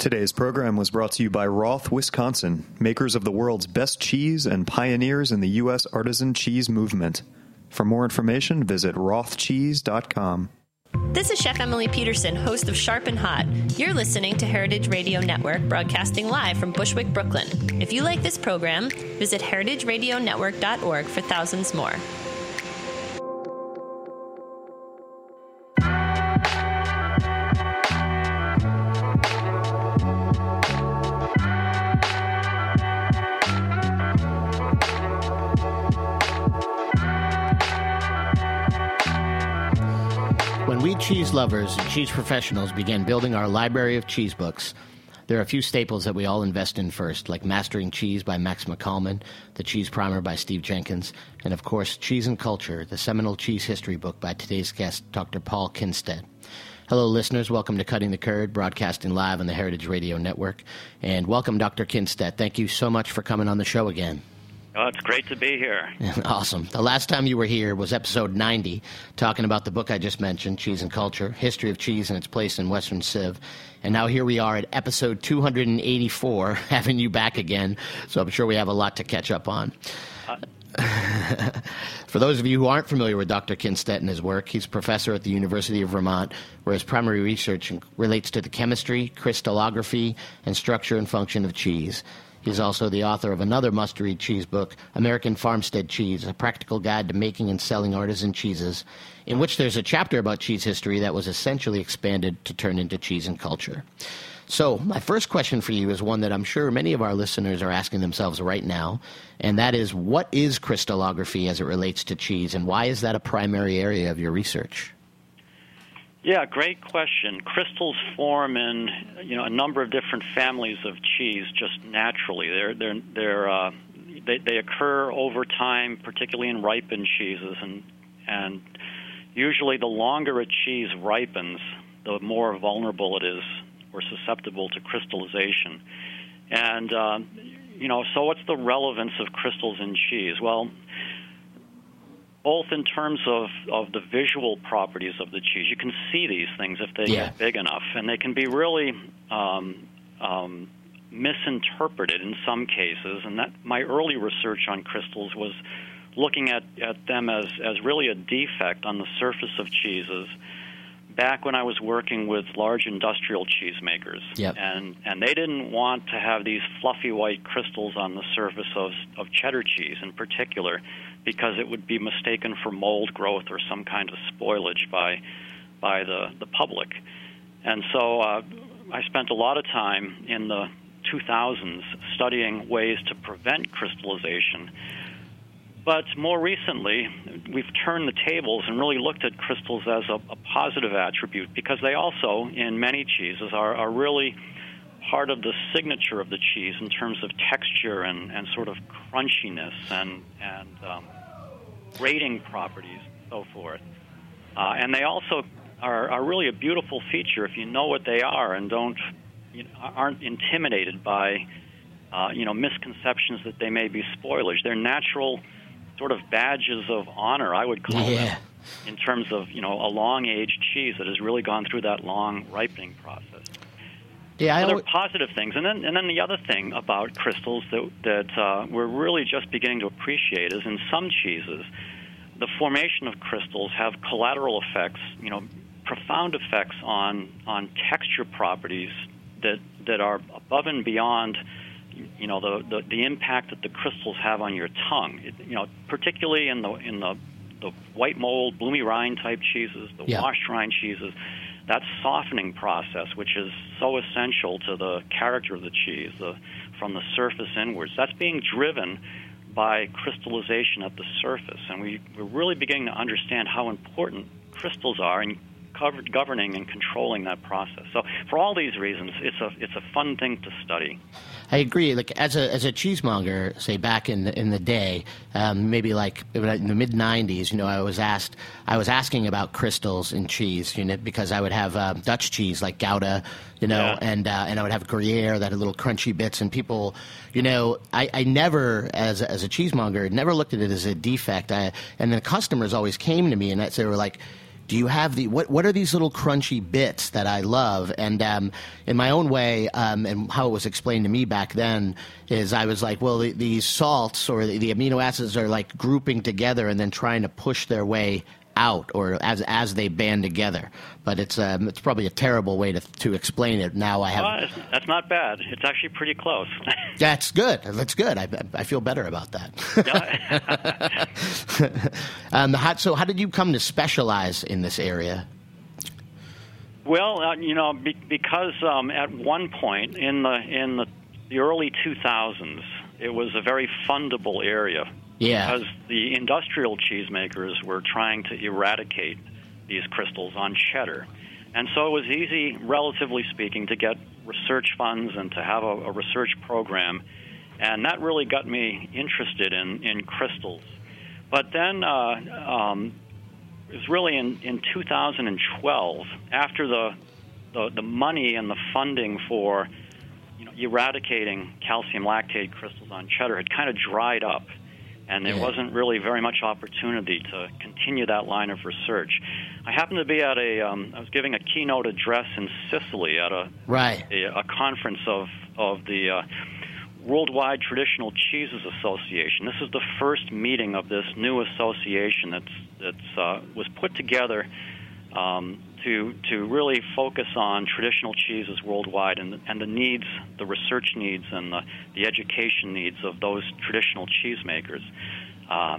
Today's program was brought to you by Roth, Wisconsin, makers of the world's best cheese and pioneers in the U.S. artisan cheese movement. For more information, visit rothcheese.com. This is Chef Emily Peterson, host of Sharp and Hot. You're listening to Heritage Radio Network, broadcasting live from Bushwick, Brooklyn. If you like this program, visit heritageradionetwork.org for thousands more. Cheese lovers and cheese professionals began building our library of cheese books, there are a few staples that we all invest in first, like Mastering Cheese by Max McCalman, The Cheese Primer by Steve Jenkins, and of course, Cheese and Culture, the seminal cheese history book by today's guest, Dr. Paul Kindstedt. Hello, listeners. Welcome to Cutting the Curd, broadcasting live on the Heritage Radio Network. And welcome, Dr. Kindstedt. Thank you so much for coming on the show again. Oh, it's great to be here. Awesome. The last time you were here was episode 90, talking about the book I just mentioned, Cheese and Culture History of Cheese and Its Place in Western Civ. And now here we are at episode 284, having you back again. So I'm sure we have a lot to catch up on. Uh, For those of you who aren't familiar with Dr. Kindstedt and his work, he's a professor at the University of Vermont, where his primary research relates to the chemistry, crystallography, and structure and function of cheese. He's also the author of another must read cheese book, American Farmstead Cheese, a practical guide to making and selling artisan cheeses, in which there's a chapter about cheese history that was essentially expanded to turn into cheese and culture. So, my first question for you is one that I'm sure many of our listeners are asking themselves right now, and that is what is crystallography as it relates to cheese, and why is that a primary area of your research? Yeah, great question. Crystals form in you know a number of different families of cheese just naturally. They're they're they're uh, they they occur over time, particularly in ripened cheeses, and and usually the longer a cheese ripens, the more vulnerable it is or susceptible to crystallization. And uh, you know, so what's the relevance of crystals in cheese? Well, both in terms of, of the visual properties of the cheese. You can see these things if they Yeah. get big enough, and they can be really um, um, misinterpreted in some cases. And that my early research on crystals was looking at, at them as, as really a defect on the surface of cheeses. Back when I was working with large industrial cheesemakers, Yep. and and they didn't want to have these fluffy white crystals on the surface of of cheddar cheese in particular, because it would be mistaken for mold growth or some kind of spoilage by by the the public. And so uh, I spent a lot of time in the 2000s studying ways to prevent crystallization. But more recently, we've turned the tables and really looked at crystals as a, a positive attribute because they also, in many cheeses, are, are really part of the signature of the cheese in terms of texture and, and sort of crunchiness and, and um, grating properties and so forth. Uh, and they also are, are really a beautiful feature if you know what they are and don't you know, aren't intimidated by uh, you know misconceptions that they may be spoilage. They're natural sort of badges of honor, I would call Yeah. them, in terms of you know a long aged cheese that has really gone through that long ripening process. Yeah, I So there alwa- are positive things, and then and then the other thing about crystals that that uh, we're really just beginning to appreciate is in some cheeses, the formation of crystals have collateral effects, you know, profound effects on on texture properties that that are above and beyond, you know, the the, the impact that the crystals have on your tongue. It, you know, particularly in the in the the white mold, bloomy rind type cheeses, the Yeah. washed rind cheeses that softening process, which is so essential to the character of the cheese, the, from the surface inwards, that's being driven by crystallization at the surface. And we, we're really beginning to understand how important crystals are in cover, governing and controlling that process. So, for all these reasons, it's a, it's a fun thing to study. I agree. Like as a as a cheesemonger, say back in the, in the day, um, maybe like in the mid '90s, you know, I was asked, I was asking about crystals in cheese, you know, because I would have uh, Dutch cheese like Gouda, you know, Yeah. and uh, and I would have Gruyere that had little crunchy bits, and people, you know, I, I never as a, as a cheesemonger never looked at it as a defect. I, and the customers always came to me and they were like. Do you have the what? What are these little crunchy bits that I love? And um, in my own way, um, and how it was explained to me back then is I was like, well, the, these salts or the, the amino acids are like grouping together and then trying to push their way out or as as they band together. But it's um, it's probably a terrible way to to explain it. Now I have. Well, that's not bad. It's actually pretty close. that's good. That's good. I, I feel better about that. um, how, so, how did you come to specialize in this area? Well, uh, you know, be, because um, at one point in the in the, the early 2000s, it was a very fundable area yeah. Because the industrial cheesemakers were trying to eradicate these crystals on cheddar. And so it was easy, relatively speaking, to get research funds and to have a, a research program. And that really got me interested in, in crystals. But then uh, um, it was really in, in 2012, after the, the, the money and the funding for you know, eradicating calcium lactate crystals on cheddar had kind of dried up and there yeah. wasn't really very much opportunity to continue that line of research. I happened to be at a, um, I was giving a keynote address in Sicily at a right a, a conference of of the uh, Worldwide Traditional Cheeses Association. This is the first meeting of this new association that's that's uh, was put together. Um, to to really focus on traditional cheeses worldwide and and the needs, the research needs, and the, the education needs of those traditional cheesemakers. Uh,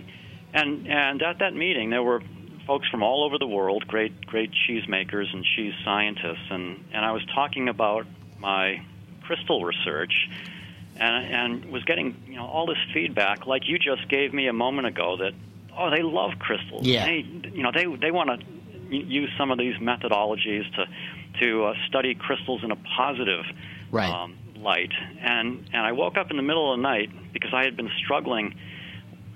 and and at that meeting, there were folks from all over the world, great great cheesemakers and cheese scientists, and and I was talking about my crystal research. And, and was getting you know all this feedback like you just gave me a moment ago that oh they love crystals yeah they you know they they want to use some of these methodologies to to uh, study crystals in a positive right. um, light. And and I woke up in the middle of the night because I had been struggling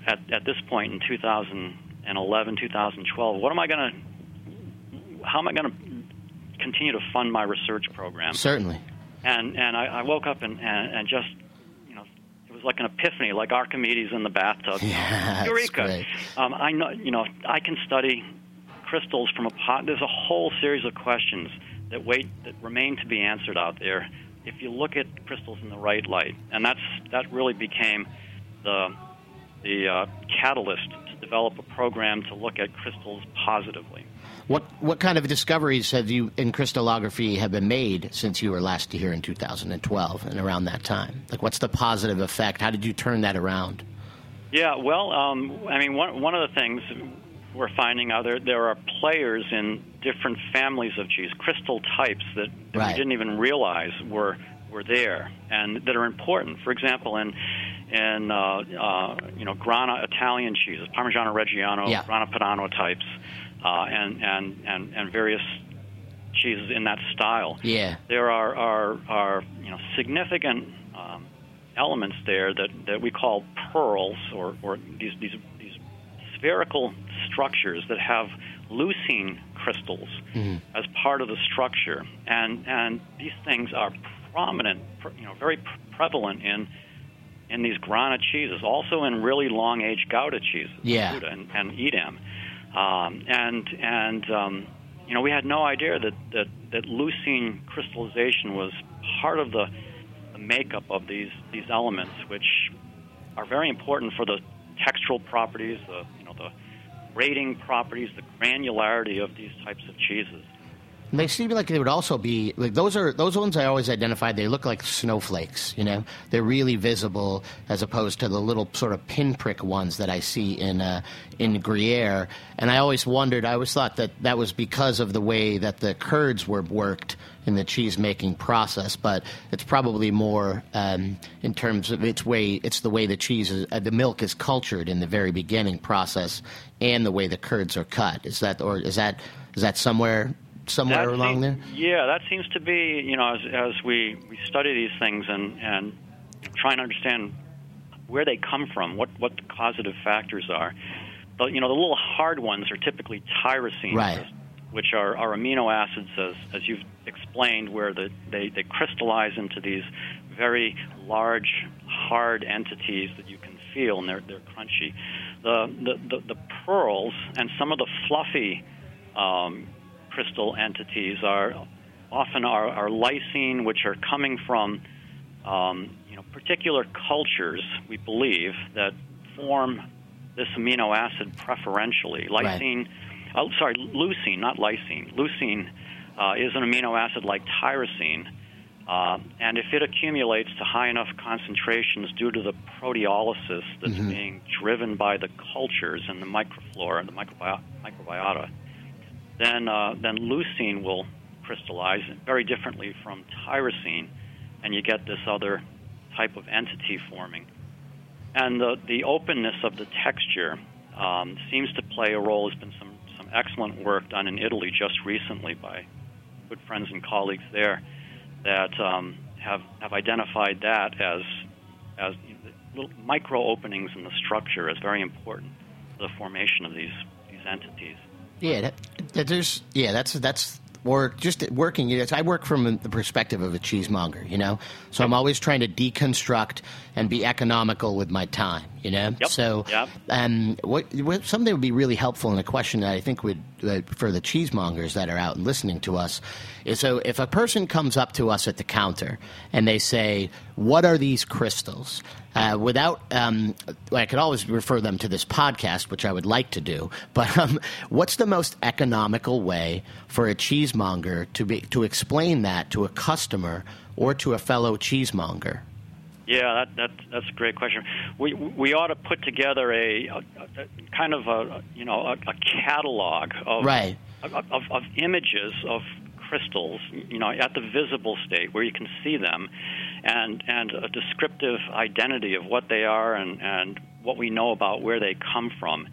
at at this point in 2011, 2012. What am I going to? How am I going to continue to fund my research program? Certainly. And and I, I woke up and, and and just you know it was like an epiphany, like Archimedes in the bathtub. Yeah, Eureka! Um, I know, you know, I can study crystals from a pot. There's a whole series of questions that wait that remain to be answered out there if you look at crystals in the right light, and that's that really became the the uh, catalyst to develop a program to look at crystals positively. What what kind of discoveries have you in crystallography have been made since you were last here in 2012 and around that time? Like, what's the positive effect? How did you turn that around? Yeah, well, um, I mean, one one of the things we're finding other there are players in different families of cheese, crystal types that, that right. we didn't even realize were were there and that are important. For example, in in uh, uh, you know Grana Italian cheeses, Parmigiano Reggiano, yeah. Grana Padano types, uh, and, and and and various cheeses in that style. Yeah, there are are, are you know significant um, elements there that, that we call pearls or, or these these spherical structures that have leucine crystals mm-hmm. as part of the structure, and and these things are prominent, you know, very prevalent in in these Grana cheeses, also in really long aged Gouda cheeses, yeah. Gouda and, and Edam, um, and and um, you know we had no idea that that that leucine crystallization was part of the the makeup of these these elements, which are very important for the textural properties, the you know the rating properties, the granularity of these types of cheeses. They seem like they would also be like those are those ones I always identified. They look like snowflakes, you know. They're really visible as opposed to the little sort of pinprick ones that I see in uh, in Gruyere. And I always wondered. I always thought that that was because of the way that the curds were worked in the cheese making process. But it's probably more um, in terms of its way. It's the way the cheese is, uh, the milk is cultured in the very beginning process, and the way the curds are cut. Is that or is that is that somewhere somewhere that along seems, there? Yeah, that seems to be, you know, as, as we, we study these things and, and try and understand where they come from, what, what the causative factors are. But, you know, the little hard ones are typically tyrosines, right. which are, are amino acids, as, as you've explained, where the, they, they crystallize into these very large, hard entities that you can feel, and they're, they're crunchy. The, the, the, the pearls and some of the fluffy um, crystal entities are often are, are lysine, which are coming from um, you know particular cultures. We believe that form this amino acid preferentially. Lysine, right. oh, sorry, leucine, not lysine. Leucine uh, is an amino acid like tyrosine. Uh, and if it accumulates to high enough concentrations due to the proteolysis that's mm-hmm. being driven by the cultures and the microflora and the microbi- microbiota, then uh, then leucine will crystallize very differently from tyrosine, and you get this other type of entity forming. And the the openness of the texture um, seems to play a role. There's been some some excellent work done in Italy just recently by good friends and colleagues there that um, have have identified that as as little micro openings in the structure as very important for the formation of these these entities. Yeah, that, that there's yeah that's that's or just working. You know, I work from the perspective of a cheesemonger, you know, so I'm always trying to deconstruct and be economical with my time, you know. Yep. So, yep. um, what, what something would be really helpful in a question that I think would uh, for the cheesemongers that are out and listening to us is so if a person comes up to us at the counter and they say, "What are these crystals?" Uh, without, um, I could always refer them to this podcast, which I would like to do. But um, what's the most economical way for a cheesemonger to be to explain that to a customer or to a fellow cheesemonger? Yeah, that, that that's a great question. We we ought to put together a, a, a kind of a you know a, a catalog of, right. of, of of images of crystals, you know, at the visible state where you can see them, and and a descriptive identity of what they are and and what we know about where they come from.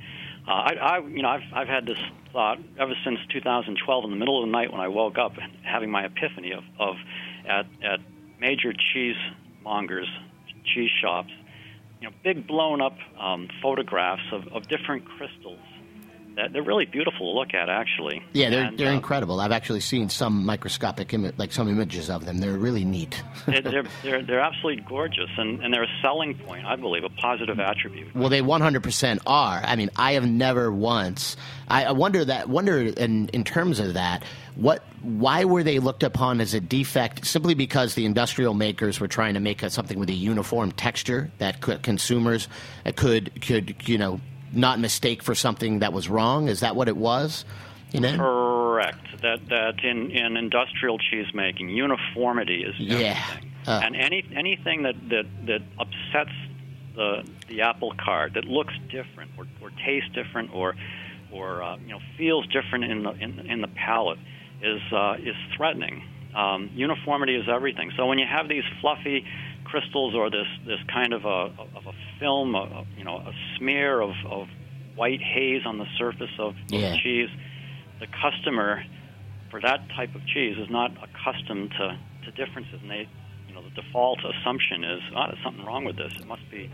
Uh, I, I, you know, I've I've had this thought ever since 2012 in the middle of the night when I woke up and having my epiphany of of at at major cheese mongers, cheese shops, you know, big blown up um, photographs of, of different crystals they're really beautiful to look at, actually. Yeah, they're and, they're uh, incredible. I've actually seen some microscopic imi- like some images of them. They're really neat. they're, they're they're absolutely gorgeous, and, and they're a selling point, I believe, a positive attribute. Well, they 100% are. I mean, I have never once. I, I wonder that wonder in in terms of that. What? Why were they looked upon as a defect? Simply because the industrial makers were trying to make a, something with a uniform texture that could, consumers could could you know not mistake for something that was wrong? Is that what it was? You know? Correct. That that in, in industrial cheese making, uniformity is yeah. Uh, and any anything that, that, that upsets the the apple cart that looks different or, or tastes different or or uh, you know feels different in the in, in the palate is uh, is threatening. Um, uniformity is everything. So when you have these fluffy crystals or this this kind of a of a film, a, you know, a smear of, of white haze on the surface of, yeah. cheese, the customer for that type of cheese is not accustomed to, to differences, and they, you know, the default assumption is, oh, there's something wrong with this. It must be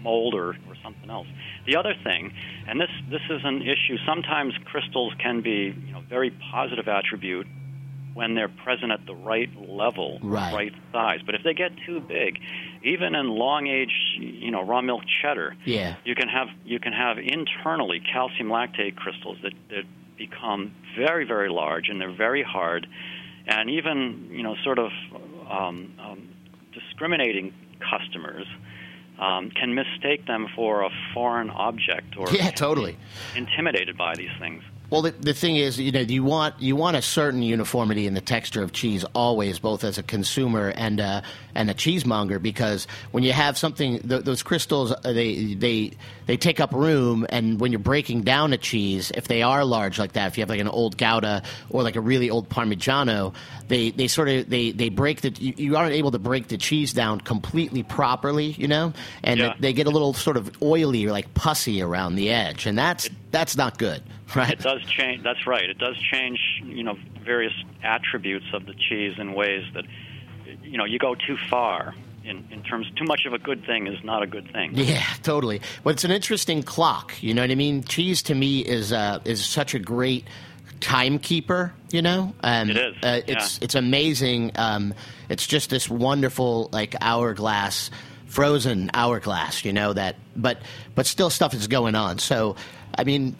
mold or, or something else. The other thing, and this this is an issue. Sometimes crystals can be, you know, very positive attribute when they're present at the right level, right. right size. But if they get too big, even in long age, you know, raw milk cheddar, yeah. you can have you can have internally calcium lactate crystals that, that become very very large and they're very hard, and even you know sort of um, um, discriminating customers. Um, can mistake them for a foreign object or yeah, totally intimidated by these things. Well, the, the thing is, you know, you want you want a certain uniformity in the texture of cheese always, both as a consumer and a, and a cheesemonger, because when you have something, th- those crystals, uh, they they they take up room, and when you're breaking down a cheese, if they are large like that, if you have like an old Gouda or like a really old Parmigiano, they, they sort of they, they break the you, you aren't able to break the cheese down completely properly, you know, and yeah. they get a little sort of oily or like pussy around the edge, and that's that's not good. Right. It does change. That's right. It does change, you know, various attributes of the cheese in ways that, you know, you go too far. In, in terms, too much of a good thing is not a good thing. Yeah, totally. Well, it's an interesting clock. You know what I mean? Cheese to me is uh, is such a great timekeeper. You know, um, it is. Uh, it's yeah. it's amazing. Um, it's just this wonderful like hourglass, frozen hourglass. You know that, but but still stuff is going on. So, I mean,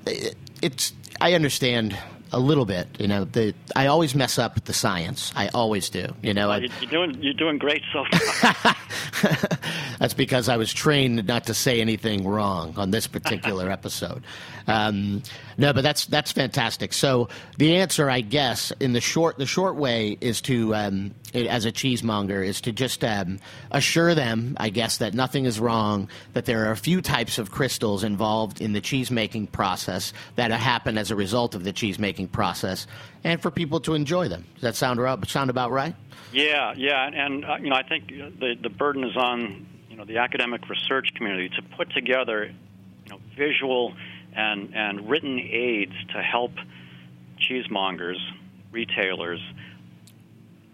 it's I understand a little bit. You know, the, I always mess up the science. I always do. You know, well, you're doing you're doing great so far. That's because I was trained not to say anything wrong on this particular episode. Um, no, but that's that's fantastic. So the answer, I guess, in the short the short way is to, um, as a cheesemonger, is to just um, assure them, I guess, that nothing is wrong. That there are a few types of crystals involved in the cheese making process that happen as a result of the cheese making process, and for people to enjoy them. Does that sound sound about right? Yeah, yeah, and, and uh, you know, I think the the burden is on you know the academic research community to put together you know visual and and written aids to help cheesemongers, retailers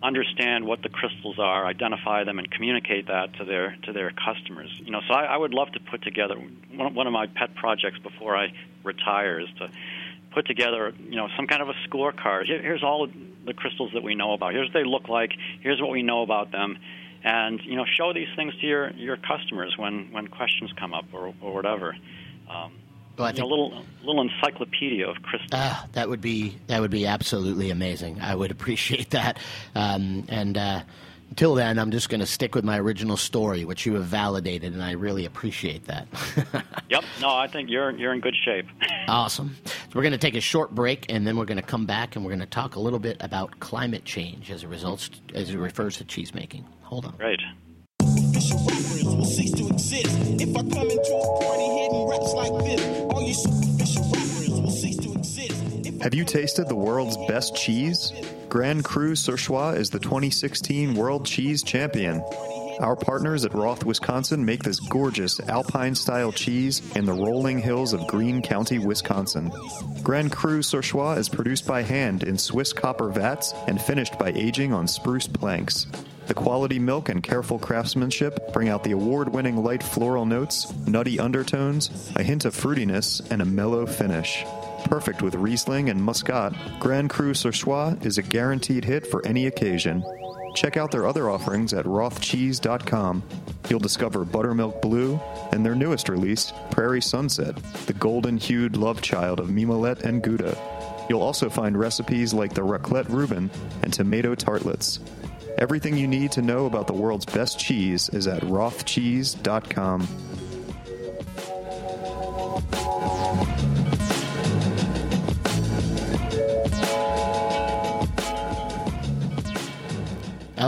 understand what the crystals are, identify them, and communicate that to their to their customers. You know, so I, I would love to put together one, one of my pet projects before I retire is to put together, you know, some kind of a scorecard. Here, here's all the crystals that we know about. Here's what they look like. Here's what we know about them, and you know, show these things to your your customers when when questions come up or or whatever. Um, well, I think, a little little encyclopedia of crystals. Uh, that would be that would be absolutely amazing. I would appreciate that. Um, and uh, until then, I'm just going to stick with my original story, which you have validated, and I really appreciate that. yep. No, I think you're you're in good shape. awesome. So we're going to take a short break, and then we're going to come back, and we're going to talk a little bit about climate change as a result, as it refers to cheese making. Hold on. Right will cease to exist. If I come into a party hitting raps like this, all you superficial rappers will cease to exist. Have you tasted the world's best cheese? Grand Cru Surchoix is the 2016 World Cheese Champion. Our partners at Roth, Wisconsin make this gorgeous alpine style cheese in the rolling hills of Green County, Wisconsin. Grand Cru Surchoix is produced by hand in Swiss copper vats and finished by aging on spruce planks. The quality milk and careful craftsmanship bring out the award winning light floral notes, nutty undertones, a hint of fruitiness, and a mellow finish. Perfect with Riesling and Muscat, Grand Cru Surchoix is a guaranteed hit for any occasion. Check out their other offerings at rothcheese.com. You'll discover Buttermilk Blue and their newest release, Prairie Sunset, the golden hued love child of Mimolette and Gouda. You'll also find recipes like the raclette Reuben and tomato tartlets. Everything you need to know about the world's best cheese is at rothcheese.com.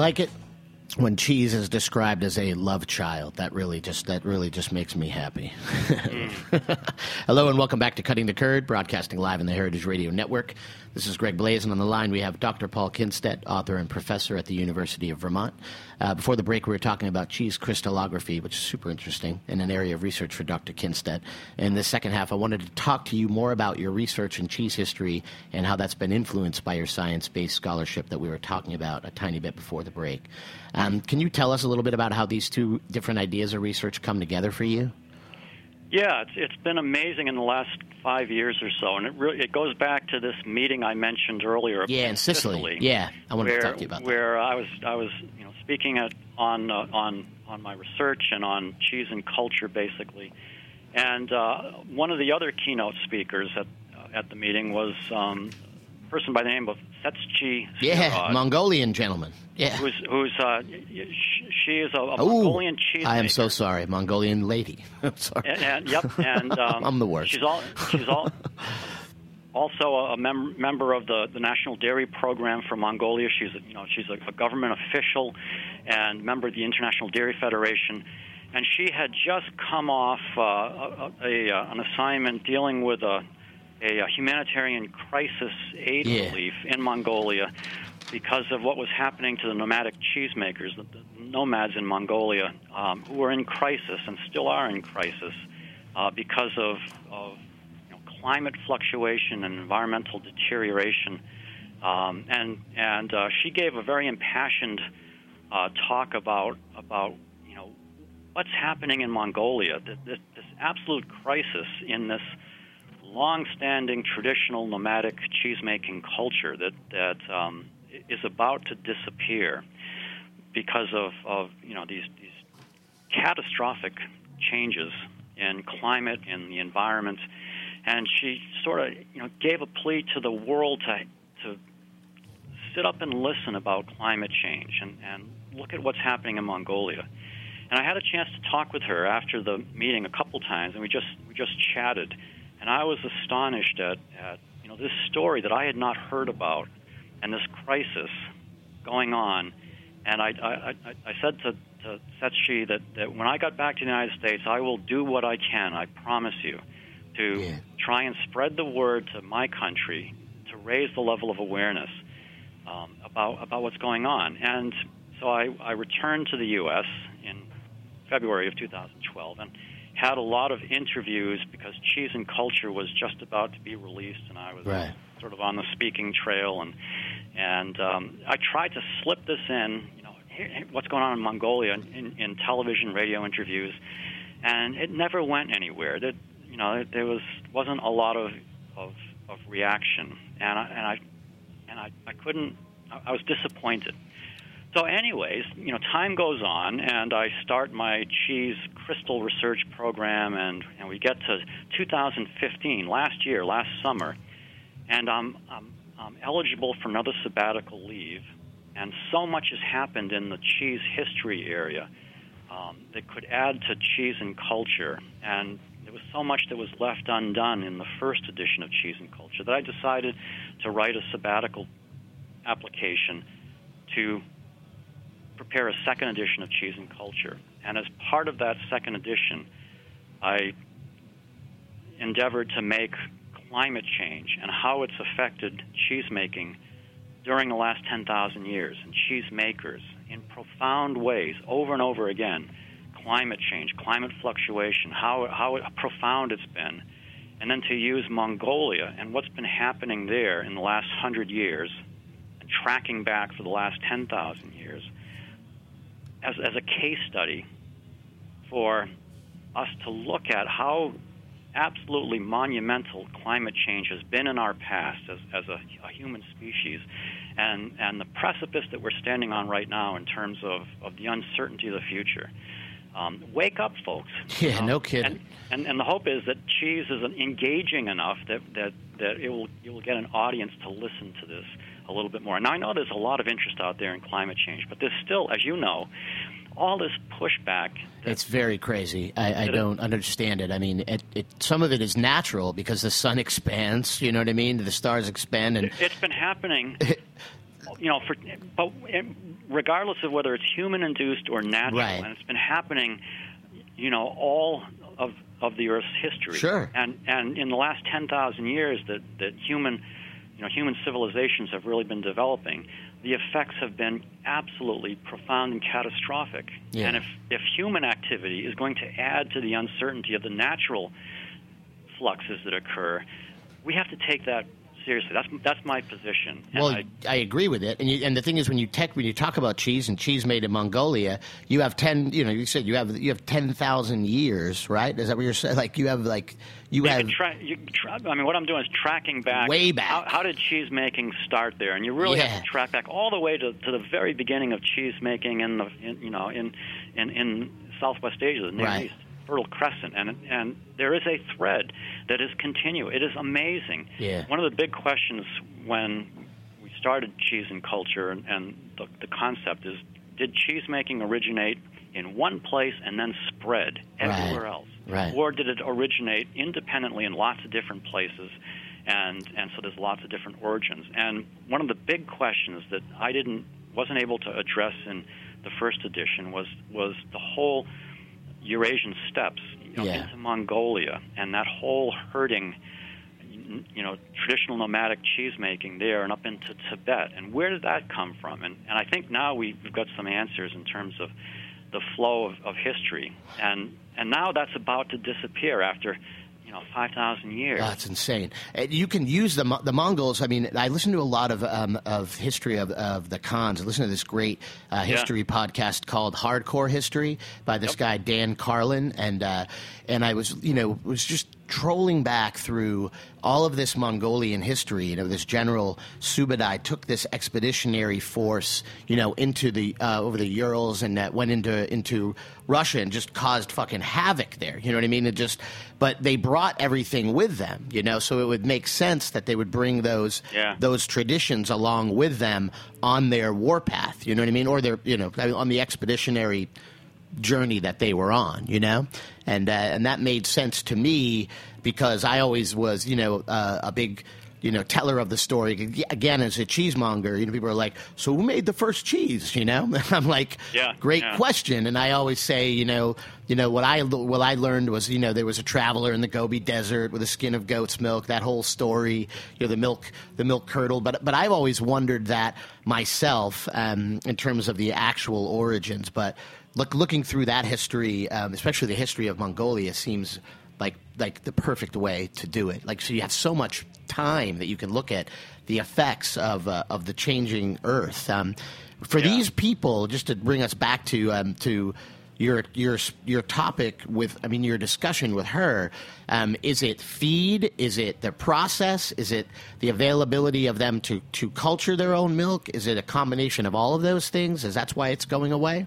like it when cheese is described as a love child, that really just that really just makes me happy. Mm. Hello and welcome back to Cutting the Curd, broadcasting live in the Heritage Radio Network. This is Greg Blaze, on the line we have Dr. Paul Kindstedt, author and professor at the University of Vermont. Uh, before the break, we were talking about cheese crystallography, which is super interesting and an area of research for Dr. Kindstedt. In the second half, I wanted to talk to you more about your research in cheese history and how that's been influenced by your science-based scholarship that we were talking about a tiny bit before the break. Um, can you tell us a little bit about how these two different ideas of research come together for you? Yeah, it's it's been amazing in the last five years or so, and it really it goes back to this meeting I mentioned earlier. Yeah, in Sicily. Sicily yeah, I wanted where, to talk to you about where that. I was I was you know speaking at on uh, on on my research and on cheese and culture basically, and uh, one of the other keynote speakers at uh, at the meeting was um, person by the name of Setchi. Yeah, Mongolian gentleman. Yeah. Who's who's uh, she is a, a Mongolian cheese. I am so sorry, Mongolian lady. I'm sorry. And, and, yep, and um, I'm the worst. She's all she's all. also a mem- member of the, the National Dairy Program for Mongolia. She's a, you know she's a, a government official and member of the International Dairy Federation. And she had just come off uh, a, a, an assignment dealing with a, a, humanitarian crisis aid yeah. relief in Mongolia, because of what was happening to the nomadic cheesemakers, the, the nomads in Mongolia, um, who were in crisis and still are in crisis uh, because of, of you know, climate fluctuation and environmental deterioration. Um, and and uh, she gave a very impassioned uh, talk about about you know what's happening in Mongolia, this, this absolute crisis in this long-standing traditional nomadic cheese-making culture that that um, is about to disappear because of, of you know these, these catastrophic changes in climate and the environment, and she sort of you know gave a plea to the world to to sit up and listen about climate change and, and look at what's happening in Mongolia. And I had a chance to talk with her after the meeting a couple times, and we just we just chatted, and I was astonished at, at you know this story that I had not heard about, and this crisis going on. And I I, I, I said to, to Setshi that, that when I got back to the United States, I will do what I can. I promise you, to Yeah. try and spread the word to my country, to raise the level of awareness um, about about what's going on. And so I, I returned to the U.S. in February of 2012 and had a lot of interviews because Cheese and Culture was just about to be released, and I was Right. sort of on the speaking trail, and and um, I tried to slip this in, you know, what's going on in Mongolia in, in television, radio interviews, and it never went anywhere. That you know, there was wasn't a lot of of, of reaction, and I and I and I, I couldn't. I was disappointed. So, anyways, you know, time goes on, and I start my cheese crystal research program, and, and we get to 2015, last year, last summer, and I'm, I'm, I'm eligible for another sabbatical leave, and so much has happened in the cheese history area um, that could add to cheese and culture, and there was so much that was left undone in the first edition of Cheese and Culture that I decided to write a sabbatical application to prepare a second edition of Cheese and Culture. And as part of that second edition, I endeavored to make climate change and how it's affected cheesemaking during the last 10,000 years and cheesemakers in profound ways over and over again. Climate change, climate fluctuation, how, how profound it's been. And then to use Mongolia and what's been happening there in the last hundred years and tracking back for the last 10,000 years as, as a case study for us to look at how absolutely monumental climate change has been in our past as, as a, a human species and, and the precipice that we're standing on right now in terms of, of the uncertainty of the future. Um, wake up, folks. Yeah, Um, no kidding. And, and, and the hope is that cheese is engaging enough that, that, that it, will, it will get an audience to listen to this a little bit more. And I know there's a lot of interest out there in climate change, but there's still, as you know, all this pushback. That, It's very crazy. I, I don't understand it. I mean, it, it, some of it is natural because the sun expands. You know what I mean? The stars expand, and it's been happening, you know, for but regardless of whether it's human induced or natural, Right. and it's been happening, you know, all of of the Earth's history. Sure. And and in the last ten thousand years that that human, you know, human civilizations have really been developing. The effects have been absolutely profound and catastrophic. Yeah. And if, if human activity is going to add to the uncertainty of the natural fluxes that occur, we have to take that seriously. That's that's my position. Well, I, I, agree with it. And you, and the thing is, when you tech, when you talk about cheese and cheese made in Mongolia, you have ten. You know, you said you have you have ten thousand years, right? Is that what you're saying? Like you have like you you have tra- you tra- I mean, what I'm doing is tracking back. Way back. How, how did cheese making start there? And you really Yeah. have to track back all the way to, to the very beginning of cheese making in the in, you know in in, in Southwest Asia, the Near Right. East, Fertile Crescent, and and there is a thread that is continuous. It is amazing. Yeah. One of the big questions when we started cheese and culture, and, and the, the concept is, did cheese making originate in one place and then spread Right. everywhere else? Right. Or did it originate independently in lots of different places? And, and so there's lots of different origins. And one of the big questions that I didn't wasn't able to address in the first edition was was the whole Eurasian steppes you know, Yeah. into Mongolia and that whole herding, you know, traditional nomadic cheese making there and up into Tibet. And where did that come from? And, and I think now we- we've got some answers in terms of the flow of, of history. And, and now that's about to disappear after, you know, 5,000 years. That's insane. And you can use the the Mongols. I mean, I listen to a lot of um, of history of, of the Khans. I listen to this great uh, history podcast called Hardcore History by this guy Dan Carlin, and uh, and I was you know was just trolling back through all of this Mongolian history, you know, this general Subadai took this expeditionary force, you know, into the uh, over the Urals and that went into into Russia and just caused fucking havoc there. You know what I mean? It just, but they brought everything with them, you know, so it would make sense that they would bring those Yeah. those traditions along with them on their warpath. You know what I mean? Or their, you know, on the expeditionary journey that they were on, you know, and uh, and that made sense to me because I always was, you know, uh, a big, you know, teller of the story. Again, as a cheesemonger, you know, people are like, "So who made the first cheese?" You know, I'm like, Yeah, great yeah. question." And I always say, you know, you know what I what I learned was, you know, there was a traveler in the Gobi Desert with a skin of goat's milk. That whole story, you know, the milk the milk curdled. But but I've always wondered that myself um, in terms of the actual origins. But look, looking through that history, um, especially the history of Mongolia, seems like like the perfect way to do it. Like so, you have so much time that you can look at the effects of uh, of the changing Earth. Um, for Yeah. these people, just to bring us back to um, to your your your topic with I mean your discussion with her um, is it feed is it the process is it the availability of them to to culture their own milk is it a combination of all of those things is that's why it's going away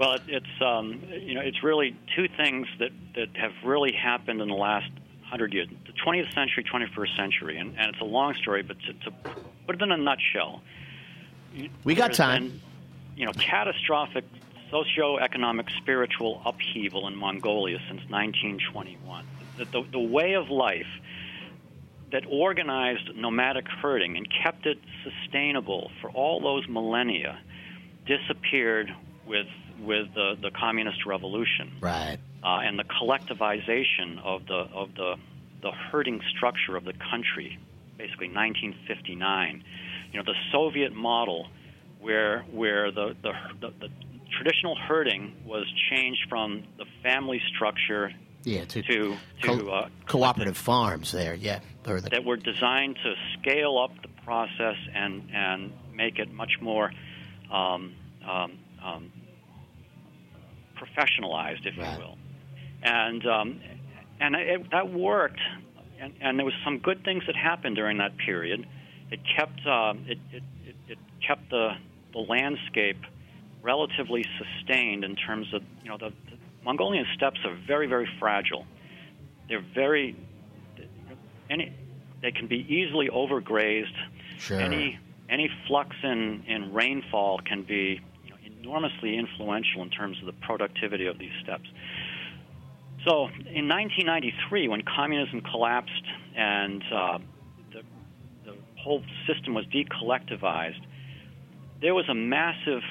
Well, it, it's um, you know it's really two things that that have really happened in the last hundred years, the 20th century, 21st century, and, and it's a long story, but to, to put it in a nutshell, we got time been, you know, catastrophic socio-economic, spiritual upheaval in Mongolia since 1921. The, the, the way of life that organized nomadic herding and kept it sustainable for all those millennia disappeared with with the, the communist revolution. Right. Uh, and the collectivization of the of the the herding structure of the country, basically 1959. You know, the Soviet model, where where the the, the, the traditional herding was changed from the family structure yeah to, to to co- uh, cooperative farms there yeah. The, that were designed to scale up the process and and make it much more um, um, um, professionalized, if Right. you will. And um, and it, that worked, and, and there was some good things that happened during that period. It kept uh, it, it, it, it kept the the landscape relatively sustained in terms of you know the, the Mongolian steppes are very very fragile. They're very any they can be easily overgrazed. Sure. Any any flux in, in rainfall can be enormously influential in terms of the productivity of these steppes. So in 1993, when communism collapsed and uh, the, the whole system was decollectivized, there was a massive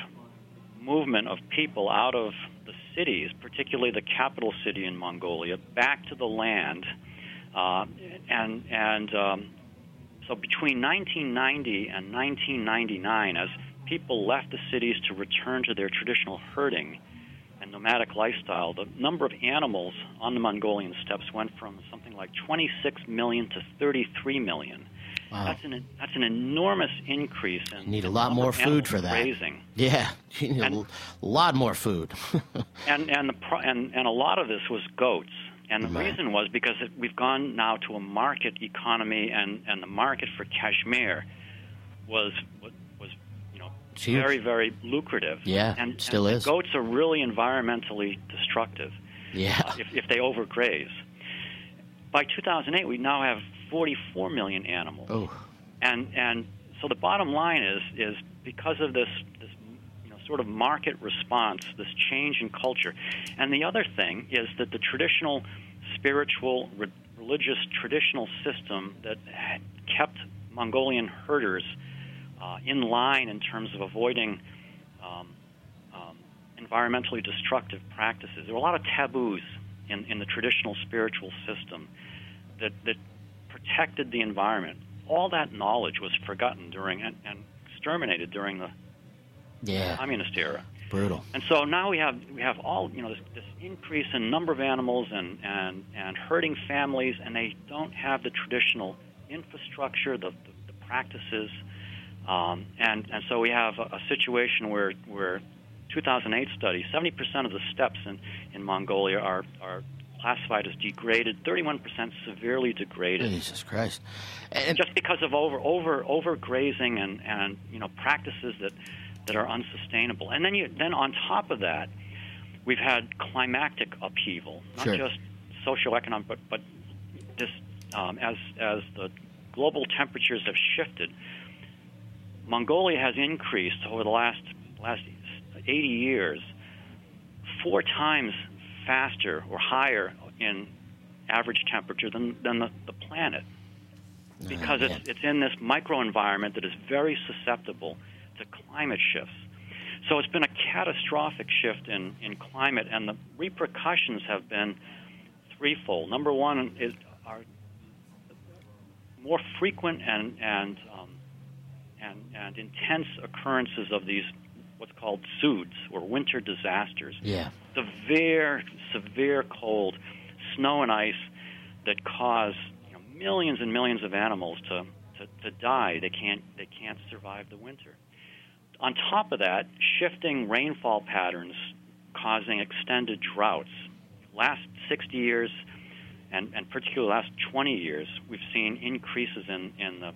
movement of people out of the cities, particularly the capital city in Mongolia, back to the land. Uh, and and um, so between 1990 and 1999, as people left the cities to return to their traditional herding and nomadic lifestyle, the number of animals on the Mongolian steppes went from something like 26 million to 33 million. Wow. That's an that's an enormous increase. In, You need a lot more food for that. Grazing. yeah you need a And- l- lot more food and and the pro- and and a lot of this was goats. And the Right. reason was because it, we've gone now to a market economy, and and the market for cashmere was It's huge. very very lucrative. Yeah, and still and is. Goats are really environmentally destructive yeah if if they overgraze. By 2008, we now have 44 million animals oh and and so the bottom line is is because of this this you know sort of market response, this change in culture, and the other thing is that the traditional spiritual re- religious traditional system that kept Mongolian herders uh, in line in terms of avoiding um, um, environmentally destructive practices. There were a lot of taboos in, in the traditional spiritual system that, that protected the environment. All that knowledge was forgotten during and, and exterminated during the yeah communist era. brutal And so now we have we have all you know this, this increase in number of animals and, and, and herding families, and they don't have the traditional infrastructure, the, the, the practices, um, and and so we have a, a situation where where 2008 study, 70% of the steppes in, in Mongolia are are classified as degraded, 31% severely degraded. Jesus Christ! And, just because of over over overgrazing and and you know practices that that are unsustainable. And then you then on top of that, we've had climactic upheaval, not Sure. just socioeconomic, but but this um, as as the global temperatures have shifted. Mongolia has increased over the last last 80 years four times faster or higher in average temperature than, than the, the planet because it's, it's in this microenvironment that is very susceptible to climate shifts. So it's been a catastrophic shift in, in climate, and the repercussions have been threefold. Number one is are more frequent and and um, and, and intense occurrences of these what's called dzuds or winter disasters yeah, severe, severe cold, snow and ice that cause you know, millions and millions of animals to, to, to die. They can't, they can't survive the winter. On top of that, shifting rainfall patterns causing extended droughts. Last 60 years, and, and particularly last 20 years, we've seen increases in, in the,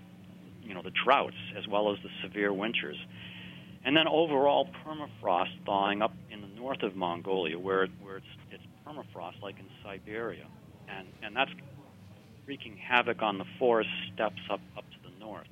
you know, the droughts as well as the severe winters. And then overall permafrost thawing up in the north of Mongolia, where, where it's, it's permafrost like in Siberia. And, and that's wreaking havoc on the forest steppes up, up to the north.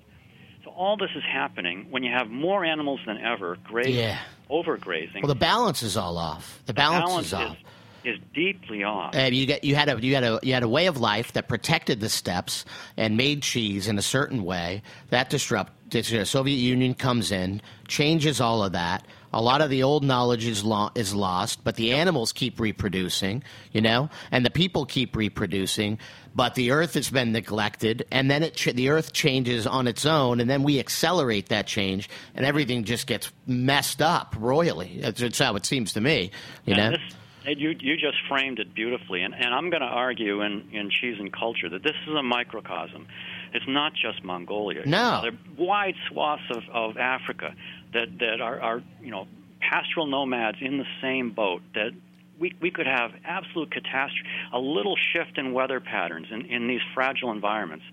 So all this is happening when you have more animals than ever grazing, Yeah. overgrazing. well, the balance is all off. The balance, is off. is, is deeply off. Uh, you get you had a you had a you had a way of life that protected the steppes and made cheese in a certain way that disrupt the Soviet Union comes in changes all of that. A lot of the old knowledge is lo- is lost, but the animals keep reproducing, you know, and the people keep reproducing. But the Earth has been neglected, and then it ch- the Earth changes on its own, and then we accelerate that change, and everything just gets messed up royally. That's, that's how it seems to me, you And know. this, and you, you just framed it beautifully, and, and I'm going to argue in, in cheese and culture that this is a microcosm. It's not just Mongolia. No. there are wide swaths of, of Africa that that are, are you know pastoral nomads in the same boat that. We, we could have absolute catastrophe, a little shift in weather patterns in, in these fragile environments.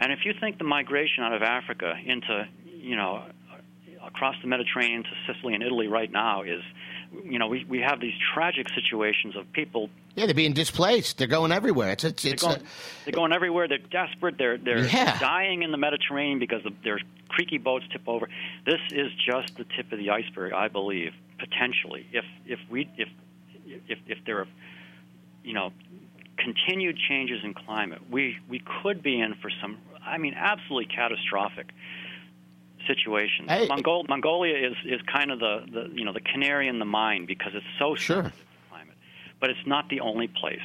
And if you think the migration out of Africa into, you know, across the Mediterranean to Sicily and Italy right now is, you know, we, we have these tragic situations of people Yeah, they're being displaced. They're going everywhere. It's it's, they're it's going, uh, they're going everywhere. They're desperate. They're they're Yeah. dying in the Mediterranean because the, their creaky boats tip over. This is just the tip of the iceberg, I believe, potentially. If if we if if if there are, you know, continued changes in climate, we we could be in for some. I mean, absolutely catastrophic situations. Hey. Mongol, Mongolia is is kind of the, the you know the canary in the mine because it's so Sure. sensitive to climate, but it's not the only place.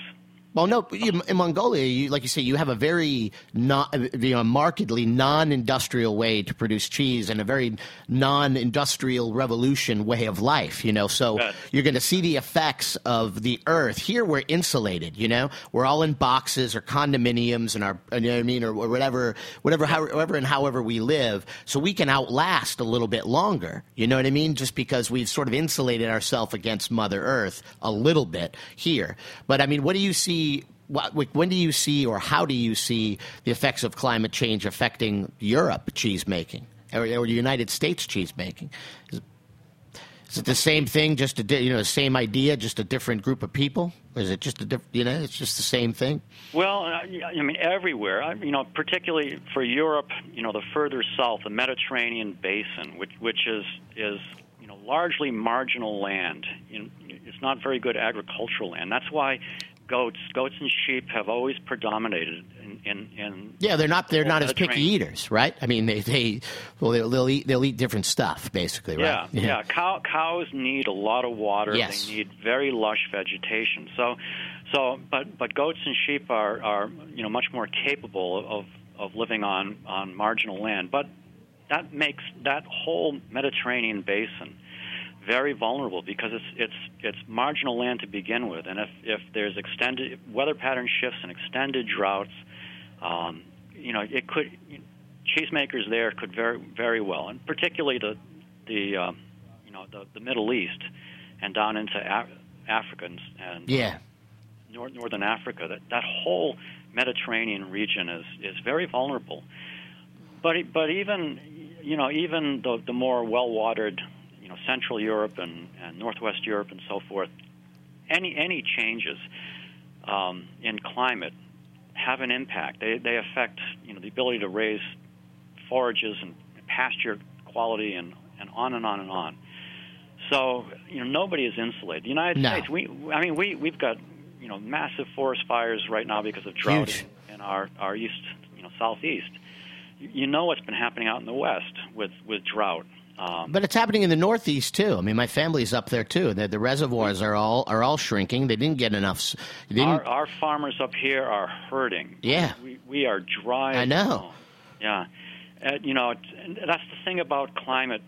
Well, no. In Mongolia, you, like you say, you have a very not, you know, markedly non-industrial way to produce cheese and a very non-industrial revolution way of life. You know, so you're going to see the effects of the earth. Here, we're insulated. You know, we're all in boxes or condominiums, and our, you know what I mean, or, or whatever, whatever, however, and however we live, so we can outlast a little bit longer. You know what I mean? Just because we've sort of insulated ourselves against Mother Earth a little bit here. But I mean, what do you see? What, when do you see, or how do you see the effects of climate change affecting Europe cheese making, or, or the United States cheese making? Is, is it the same thing, just a you know, the same idea, just a different group of people? Or is it just a different, you know, it's just the same thing? Well, uh, I mean, everywhere. I, you know, particularly for Europe, you know, the further south, the Mediterranean basin, which which is is you know largely marginal land. You know, it's not very good agricultural land. That's why goats, goats and sheep have always predominated in in. in Yeah, they're not they're the not as picky Mediterranean. eaters, right? I mean, they they well they'll, they'll eat they'll eat different stuff basically, Yeah, right? yeah. Cow, cows need a lot of water. Yes. They need very lush vegetation. So, so, but but goats and sheep are are you know much more capable of of living on on marginal land. But that makes that whole Mediterranean basin very vulnerable because it's it's it's marginal land to begin with, and if if there's extended weather pattern shifts and extended droughts, um, you know it could cheesemakers there could very very well, and particularly the the um, you know the the Middle East and down into Af- Africa and, Yeah. nor- northern Africa. That that whole Mediterranean region is is very vulnerable. But but even you know even the the more well watered you know Central Europe and, and Northwest Europe and so forth, any any changes um, in climate have an impact. They they affect you know the ability to raise forages and pasture quality and and on and on and on. So you know nobody is insulated. The United No. States, we I mean we we've got you know massive forest fires right now because of drought Huge. in, our our east you know southeast. You you know what's been happening out in the west with with drought. Um, But it's happening in the Northeast too. I mean, my family's up there too. The, the reservoirs are all are all shrinking. They didn't get enough. didn't, our, our farmers up here are hurting. Yeah. we, we are dry. I know. Yeah, uh, you know that's the thing about climate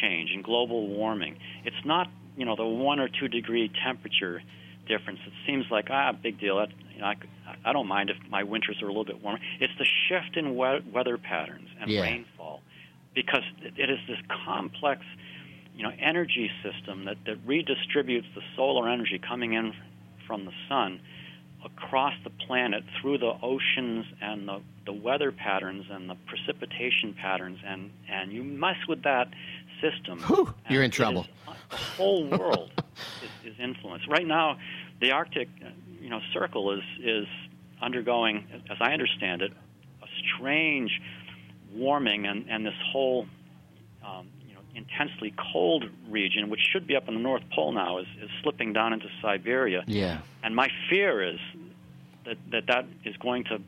change and global warming. It's not you know the one or two degree temperature difference. It seems like ah big deal. That, you know, I, I don't mind if my winters are a little bit warmer. It's the shift in we- weather patterns and Yeah. rainfall because it, is this complex you know energy system that, that redistributes the solar energy coming in from the sun across the planet through the oceans and the, the weather patterns and the precipitation patterns and, and you mess with that system Whew, you're in trouble. is- the whole world is, is influenced right now the arctic you know circle is is undergoing as i understand it a strange warming and, and this whole um, you know, intensely cold region, which should be up in the North Pole now, is, is slipping down into Siberia. yeah. And my fear is that, that that is going to.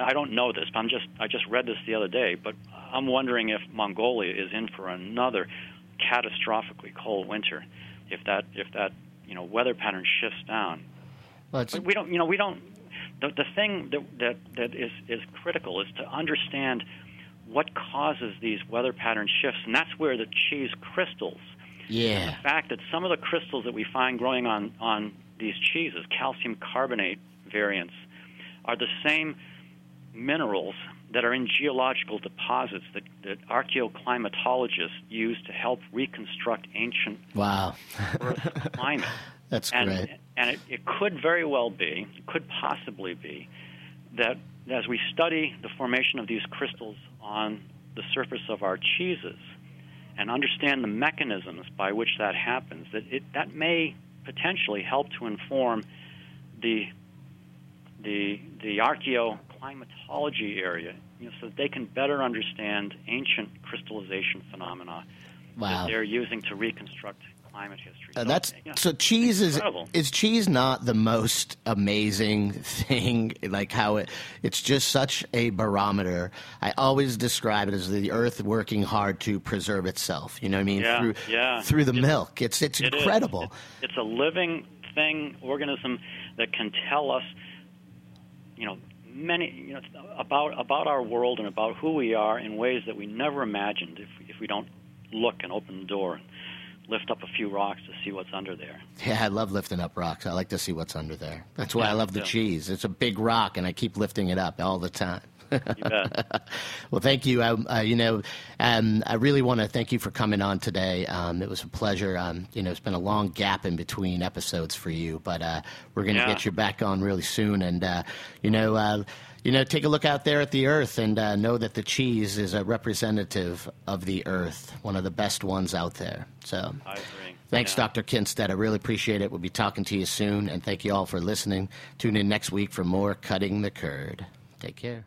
I don't know this, but I'm just I just read this the other day. But I'm wondering if Mongolia is in for another catastrophically cold winter, if that if that you know weather pattern shifts down. Well, But we don't, you know, we don't. The, the thing that, that that is is critical is to understand what causes these weather pattern shifts, and that's where the cheese crystals. yeah. The fact that some of the crystals that we find growing on on these cheeses, calcium carbonate variants, are the same minerals that are in geological deposits that, that archaeoclimatologists use to help reconstruct ancient Wow. Earth climate. That's And, great. and it, it could very well be, it could possibly be, that as we study the formation of these crystals on the surface of our cheeses and understand the mechanisms by which that happens, that it, that may potentially help to inform the the the archaeoclimatology area, you know, so that they can better understand ancient crystallization phenomena Wow. that they're using to reconstruct climate history. Uh, So, that's yeah. so cheese is incredible. is cheese not the most amazing thing like how it it's just such a barometer i always describe it as the earth working hard to preserve itself you know what i mean Yeah, through yeah. through the It- milk it's it's It incredible It's, it's a living thing, organism that can tell us, you know, many, you know, about about our world and about who we are in ways that we never imagined if if we don't look and open the door lift up a few rocks to see what's under there. yeah i love lifting up rocks i like to see what's under there that's why i love the Yeah. cheese it's a big rock and i keep lifting it up all the time. Well, thank you. I, uh, you know, um, I really want to thank you for coming on today. Um, it was a pleasure. Um, you know, it's been a long gap in between episodes for you, but uh, we're going to Yeah. get you back on really soon. And uh, you know, uh, you know, take a look out there at the Earth and uh, know that the cheese is a representative of the Earth, one of the best ones out there. So. Thanks, Yeah. Dr. Kindstedt. I really appreciate it. We'll be talking to you soon, and thank you all for listening. Tune in next week for more Cutting the Curd. Take care.